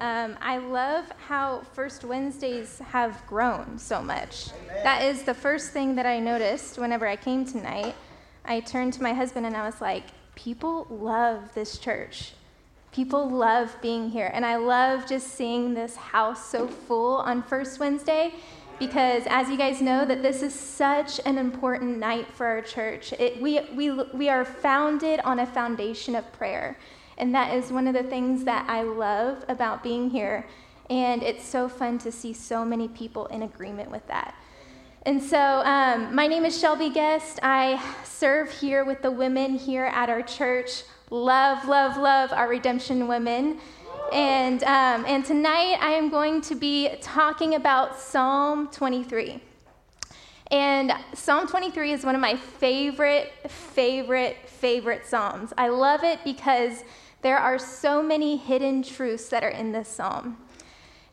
Um, I love how First Wednesdays have grown so much. Amen. That is the first thing that I noticed whenever I came tonight. I turned to my husband and I was like, people love this church. People love being here. And I love just seeing this house so full on First Wednesday because as you guys know that this is such an important night for our church. It, we, we, we are founded on a foundation of prayer. And that is one of the things that I love about being here. And it's so fun to see so many people in agreement with that. And so, um, my name is Shelby Guest. I serve here with the women here at our church. Love, love, love our redemption women. And, um, and tonight I am going to be talking about Psalm 23. And Psalm 23 is one of my favorite, favorite, favorite Psalms. I love it because there are so many hidden truths that are in this psalm.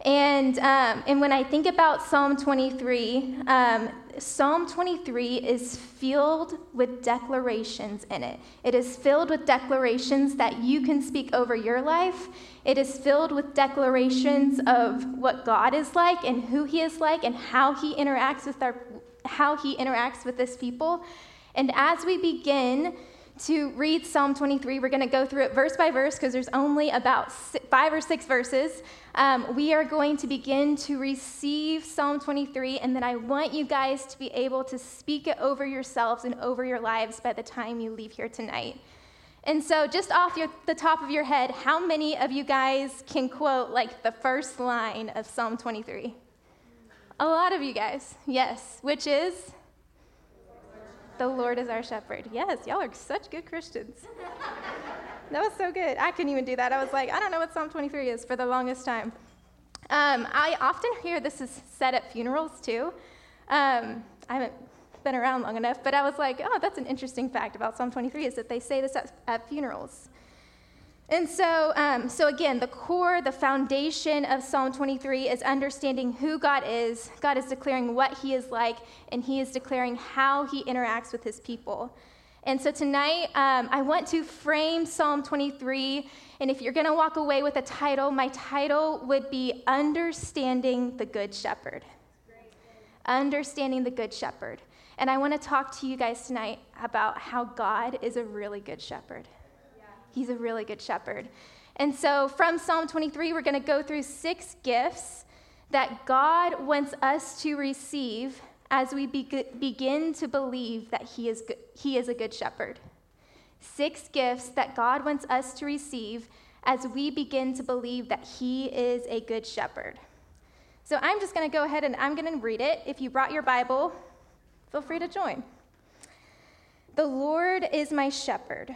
And, um, and when I think about Psalm 23, um, Psalm 23 is filled with declarations in it. It is filled with declarations that you can speak over your life. It is filled with declarations of what God is like and who He is like and how He interacts with our, how He interacts with His people. And as we begin to read Psalm 23. We're going to go through it verse by verse because there's only about five or six verses. Um, we are going to begin to receive Psalm 23, and then I want you guys to be able to speak it over yourselves and over your lives by the time you leave here tonight. And so, just off your, the top of your head, how many of you guys can quote like the first line of Psalm 23? A lot of you guys, yes, which is? The Lord is our shepherd. Yes, y'all are such good Christians. that was so good. I couldn't even do that. I was like, I don't know what Psalm 23 is for the longest time. Um, I often hear this is said at funerals too. Um, I haven't been around long enough, but I was like, oh, that's an interesting fact about Psalm 23 is that they say this at, at funerals. And so, um, so again, the core, the foundation of Psalm 23 is understanding who God is. God is declaring what He is like, and He is declaring how He interacts with His people. And so tonight, um, I want to frame Psalm 23. And if you're going to walk away with a title, my title would be Understanding the Good Shepherd. Understanding the Good Shepherd. And I want to talk to you guys tonight about how God is a really good shepherd. He's a really good shepherd. And so from Psalm 23, we're going to go through six gifts that God wants us to receive as we be- begin to believe that he is, good, he is a good shepherd. Six gifts that God wants us to receive as we begin to believe that he is a good shepherd. So I'm just going to go ahead and I'm going to read it. If you brought your Bible, feel free to join. The Lord is my shepherd.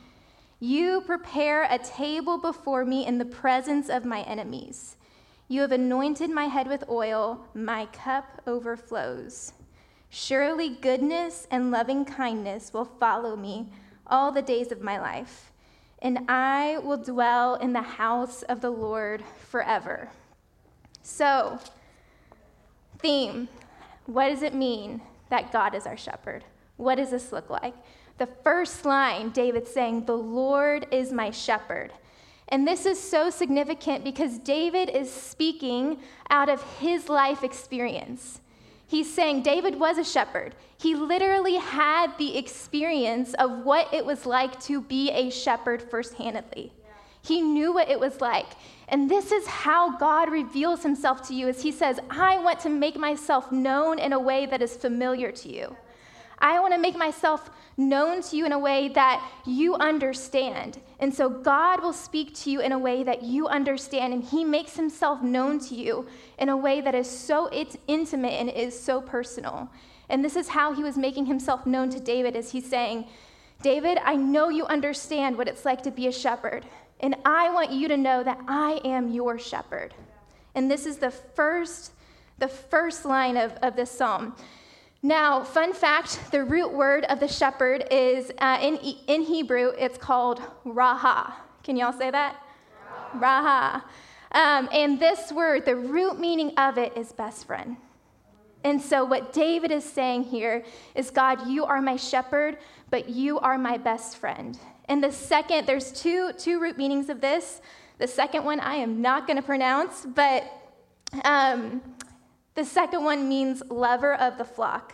You prepare a table before me in the presence of my enemies. You have anointed my head with oil, my cup overflows. Surely goodness and loving kindness will follow me all the days of my life, and I will dwell in the house of the Lord forever. So, theme what does it mean that God is our shepherd? What does this look like? the first line, David saying, The Lord is my shepherd. And this is so significant because David is speaking out of his life experience. He's saying David was a shepherd. He literally had the experience of what it was like to be a shepherd firsthandedly. He knew what it was like. And this is how God reveals himself to you as he says, I want to make myself known in a way that is familiar to you. I want to make myself known to you in a way that you understand. And so God will speak to you in a way that you understand, and He makes Himself known to you in a way that is so intimate and is so personal. And this is how He was making Himself known to David as He's saying, David, I know you understand what it's like to be a shepherd, and I want you to know that I am your shepherd. And this is the first the first line of, of this psalm. Now, fun fact the root word of the shepherd is uh, in, in Hebrew, it's called raha. Can y'all say that? Raha. Um, and this word, the root meaning of it is best friend. And so, what David is saying here is God, you are my shepherd, but you are my best friend. And the second, there's two, two root meanings of this. The second one I am not going to pronounce, but um, the second one means lover of the flock.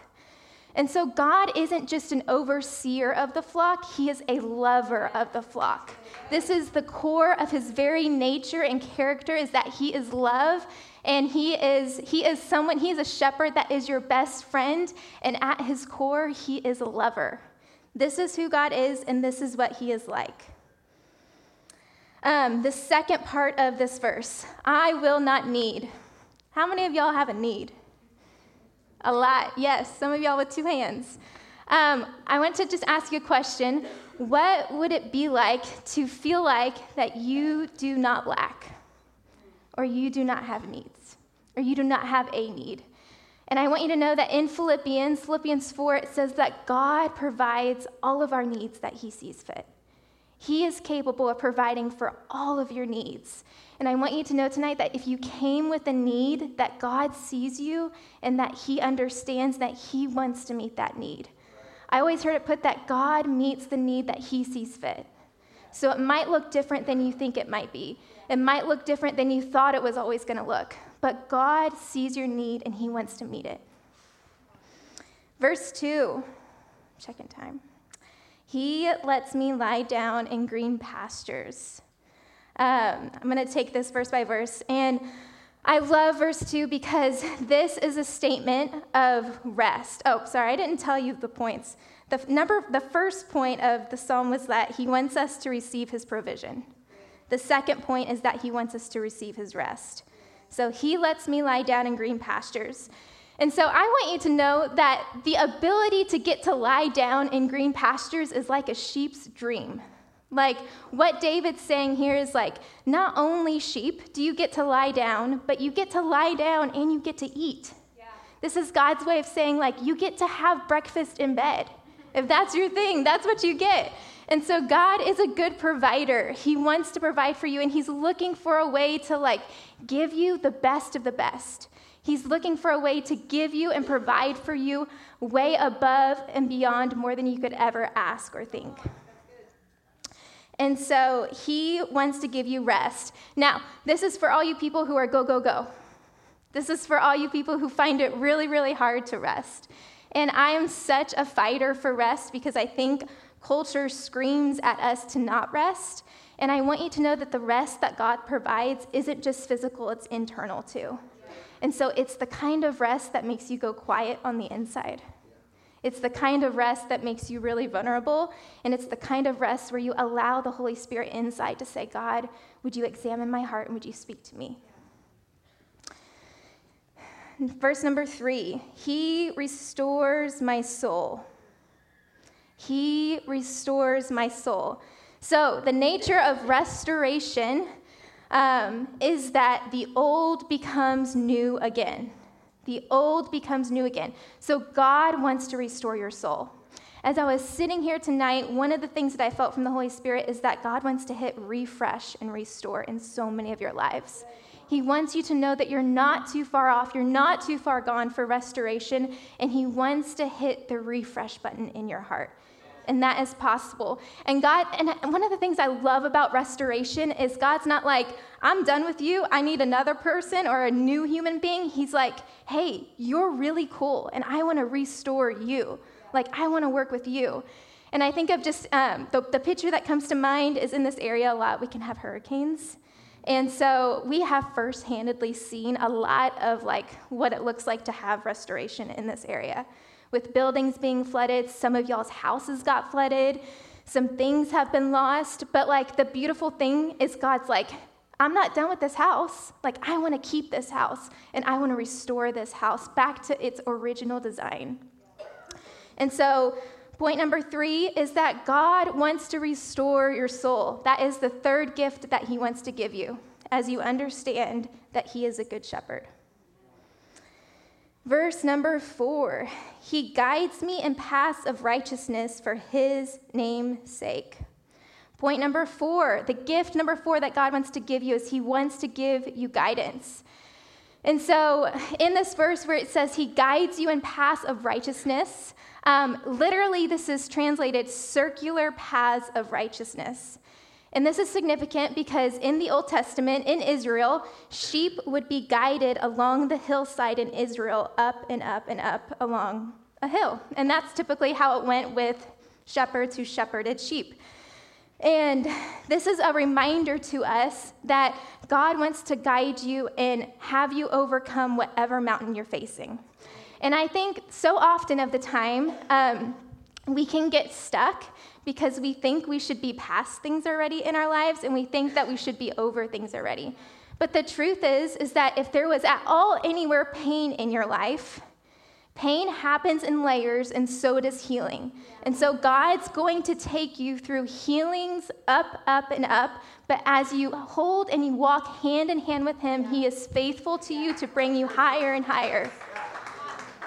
And so God isn't just an overseer of the flock, He is a lover of the flock. This is the core of His very nature and character is that He is love and he is he is someone he is a shepherd that is your best friend and at his core he is a lover this is who god is and this is what he is like um, the second part of this verse i will not need how many of y'all have a need? A lot, yes. Some of y'all with two hands. Um, I want to just ask you a question. What would it be like to feel like that you do not lack, or you do not have needs, or you do not have a need? And I want you to know that in Philippians, Philippians 4, it says that God provides all of our needs that He sees fit. He is capable of providing for all of your needs. And I want you to know tonight that if you came with a need, that God sees you and that He understands that He wants to meet that need. I always heard it put that God meets the need that He sees fit. So it might look different than you think it might be. It might look different than you thought it was always going to look. But God sees your need and He wants to meet it. Verse 2, check in time. He lets me lie down in green pastures. Um, I'm going to take this verse by verse. And I love verse 2 because this is a statement of rest. Oh, sorry, I didn't tell you the points. The, number, the first point of the psalm was that he wants us to receive his provision. The second point is that he wants us to receive his rest. So he lets me lie down in green pastures. And so I want you to know that the ability to get to lie down in green pastures is like a sheep's dream. Like what David's saying here is like, not only sheep do you get to lie down, but you get to lie down and you get to eat. Yeah. This is God's way of saying, like, you get to have breakfast in bed. If that's your thing, that's what you get. And so God is a good provider. He wants to provide for you, and He's looking for a way to like give you the best of the best. He's looking for a way to give you and provide for you way above and beyond more than you could ever ask or think. And so he wants to give you rest. Now, this is for all you people who are go, go, go. This is for all you people who find it really, really hard to rest. And I am such a fighter for rest because I think culture screams at us to not rest. And I want you to know that the rest that God provides isn't just physical, it's internal too. And so it's the kind of rest that makes you go quiet on the inside. It's the kind of rest that makes you really vulnerable. And it's the kind of rest where you allow the Holy Spirit inside to say, God, would you examine my heart and would you speak to me? Verse number three He restores my soul. He restores my soul. So, the nature of restoration um, is that the old becomes new again. The old becomes new again. So God wants to restore your soul. As I was sitting here tonight, one of the things that I felt from the Holy Spirit is that God wants to hit refresh and restore in so many of your lives. He wants you to know that you're not too far off, you're not too far gone for restoration, and He wants to hit the refresh button in your heart and that is possible. And God, and one of the things I love about restoration is God's not like, I'm done with you, I need another person or a new human being. He's like, hey, you're really cool, and I want to restore you. Like, I want to work with you. And I think of just um, the, the picture that comes to mind is in this area a lot, we can have hurricanes. And so we have first-handedly seen a lot of like what it looks like to have restoration in this area with buildings being flooded. Some of y'all's houses got flooded. Some things have been lost. But, like, the beautiful thing is God's like, I'm not done with this house. Like, I want to keep this house and I want to restore this house back to its original design. And so, point number three is that God wants to restore your soul. That is the third gift that He wants to give you as you understand that He is a good shepherd. Verse number four He guides me in paths of righteousness for his name's sake. Point number four the gift number four that God wants to give you is He wants to give you guidance. And so, in this verse where it says He guides you in paths of righteousness, um, literally this is translated circular paths of righteousness. And this is significant because in the Old Testament, in Israel, sheep would be guided along the hillside in Israel, up and up and up along a hill. And that's typically how it went with shepherds who shepherded sheep. And this is a reminder to us that God wants to guide you and have you overcome whatever mountain you're facing. And I think so often of the time, um, we can get stuck because we think we should be past things already in our lives and we think that we should be over things already. But the truth is is that if there was at all anywhere pain in your life, pain happens in layers and so does healing. And so God's going to take you through healings up, up, and up. But as you hold and you walk hand in hand with Him, He is faithful to you to bring you higher and higher.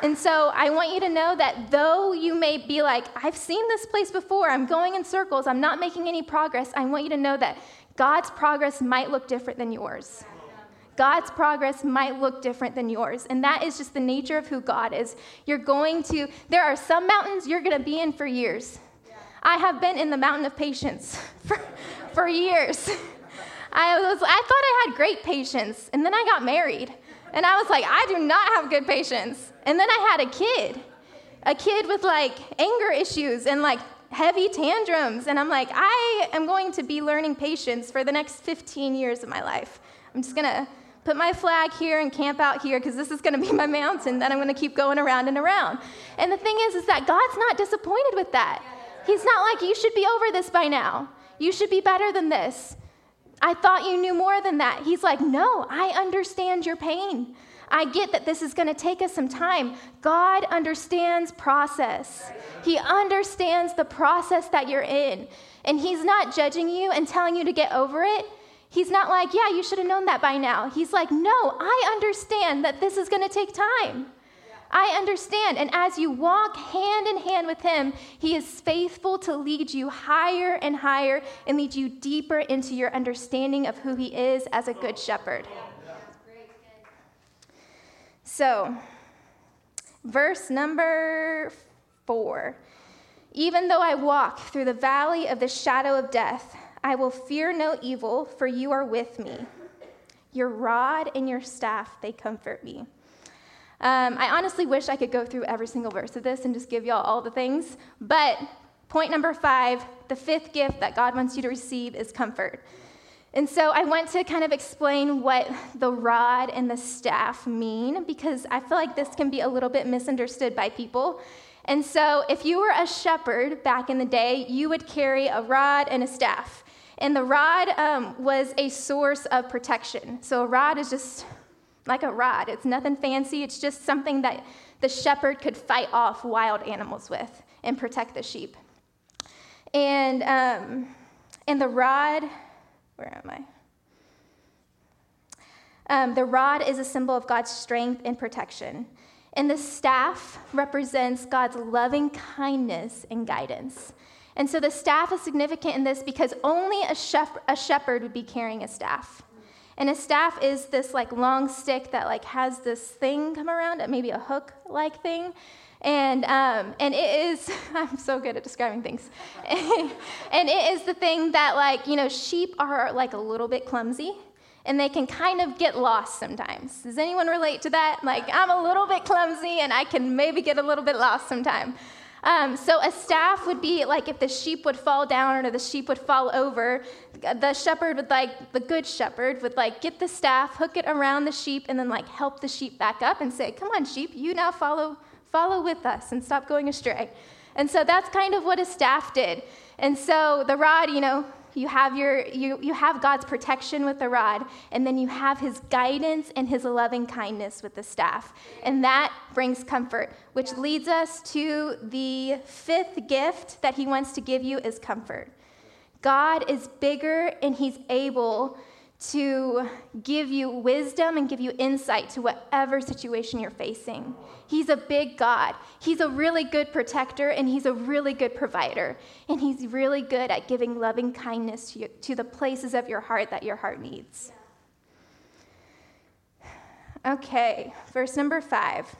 And so I want you to know that though you may be like, I've seen this place before, I'm going in circles, I'm not making any progress, I want you to know that God's progress might look different than yours. God's progress might look different than yours. And that is just the nature of who God is. You're going to, there are some mountains you're going to be in for years. I have been in the mountain of patience for, for years. I, was, I thought I had great patience, and then I got married. And I was like, I do not have good patience. And then I had a kid, a kid with like anger issues and like heavy tantrums. And I'm like, I am going to be learning patience for the next 15 years of my life. I'm just going to put my flag here and camp out here because this is going to be my mountain that I'm going to keep going around and around. And the thing is, is that God's not disappointed with that. He's not like, you should be over this by now. You should be better than this. I thought you knew more than that. He's like, No, I understand your pain. I get that this is going to take us some time. God understands process. He understands the process that you're in. And He's not judging you and telling you to get over it. He's not like, Yeah, you should have known that by now. He's like, No, I understand that this is going to take time. I understand. And as you walk hand in hand with Him, He is faithful to lead you higher and higher and lead you deeper into your understanding of who He is as a good shepherd. So, verse number four Even though I walk through the valley of the shadow of death, I will fear no evil, for you are with me. Your rod and your staff, they comfort me. Um, I honestly wish I could go through every single verse of this and just give y'all all the things. But point number five, the fifth gift that God wants you to receive is comfort. And so I want to kind of explain what the rod and the staff mean because I feel like this can be a little bit misunderstood by people. And so if you were a shepherd back in the day, you would carry a rod and a staff. And the rod um, was a source of protection. So a rod is just like a rod. It's nothing fancy, it's just something that the shepherd could fight off wild animals with and protect the sheep. And, um, and the rod, where am I? Um, the rod is a symbol of God's strength and protection. And the staff represents God's loving kindness and guidance. And so the staff is significant in this because only a, shep- a shepherd would be carrying a staff. And a staff is this like long stick that like has this thing come around it, maybe a hook like thing. And, um, and it is, I'm so good at describing things. and it is the thing that, like, you know, sheep are like a little bit clumsy and they can kind of get lost sometimes. Does anyone relate to that? Like, I'm a little bit clumsy and I can maybe get a little bit lost sometimes. Um, so a staff would be like if the sheep would fall down or the sheep would fall over, the shepherd would like the good shepherd would like get the staff, hook it around the sheep, and then like help the sheep back up and say, "Come on, sheep, you now follow follow with us and stop going astray." And so that's kind of what a staff did. And so the rod, you know, you have, your, you, you have God's protection with the rod, and then you have his guidance and his loving kindness with the staff. And that brings comfort, which leads us to the fifth gift that he wants to give you is comfort. God is bigger and he's able to give you wisdom and give you insight to whatever situation you're facing. He's a big God. He's a really good protector and he's a really good provider. And he's really good at giving loving kindness to, you, to the places of your heart that your heart needs. Okay, verse number five.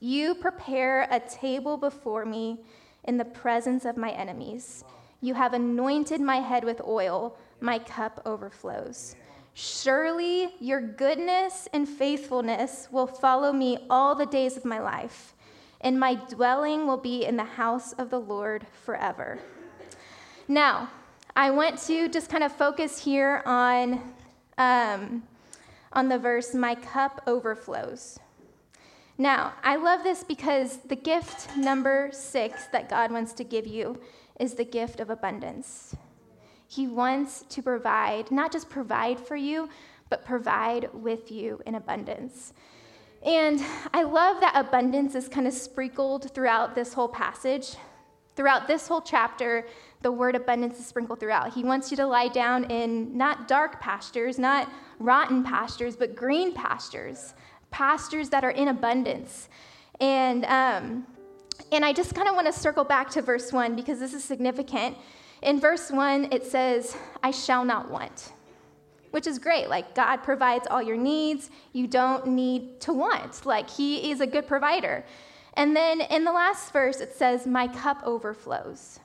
You prepare a table before me in the presence of my enemies. You have anointed my head with oil my cup overflows. Surely your goodness and faithfulness will follow me all the days of my life, and my dwelling will be in the house of the Lord forever. Now, I want to just kind of focus here on, um, on the verse, My cup overflows. Now, I love this because the gift number six that God wants to give you is the gift of abundance. He wants to provide, not just provide for you, but provide with you in abundance. And I love that abundance is kind of sprinkled throughout this whole passage. Throughout this whole chapter, the word abundance is sprinkled throughout. He wants you to lie down in not dark pastures, not rotten pastures, but green pastures, pastures that are in abundance. And, um, and I just kind of want to circle back to verse 1 because this is significant. In verse 1, it says, I shall not want, which is great. Like, God provides all your needs. You don't need to want. Like, He is a good provider. And then in the last verse, it says, My cup overflows.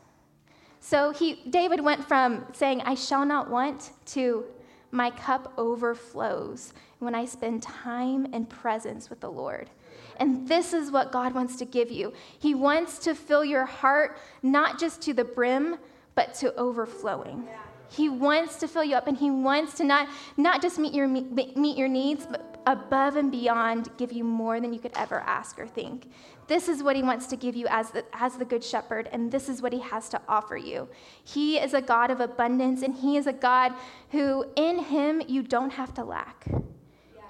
So he, David went from saying, I shall not want, to my cup overflows when I spend time in presence with the Lord. And this is what God wants to give you. He wants to fill your heart not just to the brim, but to overflowing. He wants to fill you up and he wants to not, not just meet your, meet your needs, but above and beyond give you more than you could ever ask or think. This is what he wants to give you as the, as the good shepherd, and this is what he has to offer you. He is a God of abundance, and he is a God who, in him, you don't have to lack.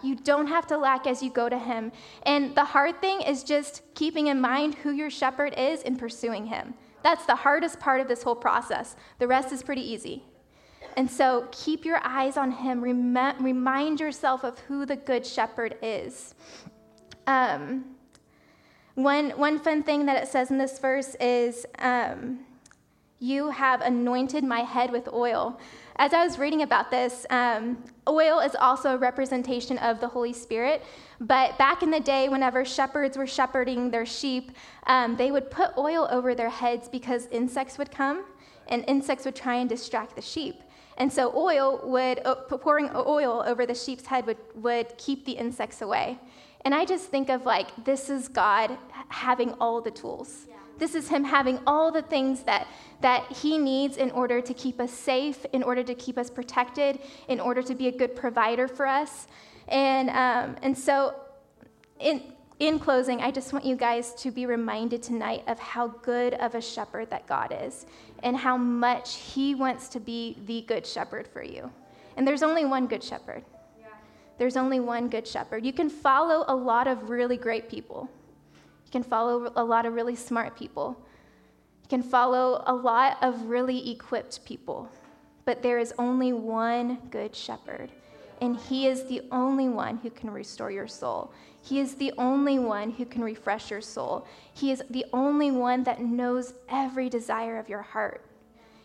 You don't have to lack as you go to him. And the hard thing is just keeping in mind who your shepherd is and pursuing him. That's the hardest part of this whole process. The rest is pretty easy. And so keep your eyes on him. Rem- remind yourself of who the good shepherd is. Um, one, one fun thing that it says in this verse is, um, You have anointed my head with oil. As I was reading about this, um, oil is also a representation of the Holy Spirit. But back in the day, whenever shepherds were shepherding their sheep, um, they would put oil over their heads because insects would come and insects would try and distract the sheep. And so oil would, pouring oil over the sheep's head would, would keep the insects away. And I just think of like, this is God having all the tools. Yeah. This is Him having all the things that, that He needs in order to keep us safe, in order to keep us protected, in order to be a good provider for us. And, um, and so, in, in closing, I just want you guys to be reminded tonight of how good of a shepherd that God is and how much He wants to be the good shepherd for you. And there's only one good shepherd. There's only one good shepherd. You can follow a lot of really great people. You can follow a lot of really smart people. You can follow a lot of really equipped people. But there is only one good shepherd. And he is the only one who can restore your soul. He is the only one who can refresh your soul. He is the only one that knows every desire of your heart.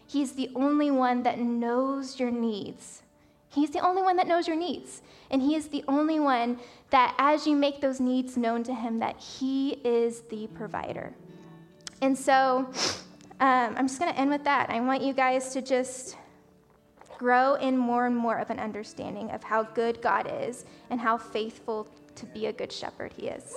He's the only one that knows your needs. He's the only one that knows your needs. And He is the only one that, as you make those needs known to Him, that He is the provider. And so um, I'm just going to end with that. I want you guys to just grow in more and more of an understanding of how good God is and how faithful to be a good shepherd He is.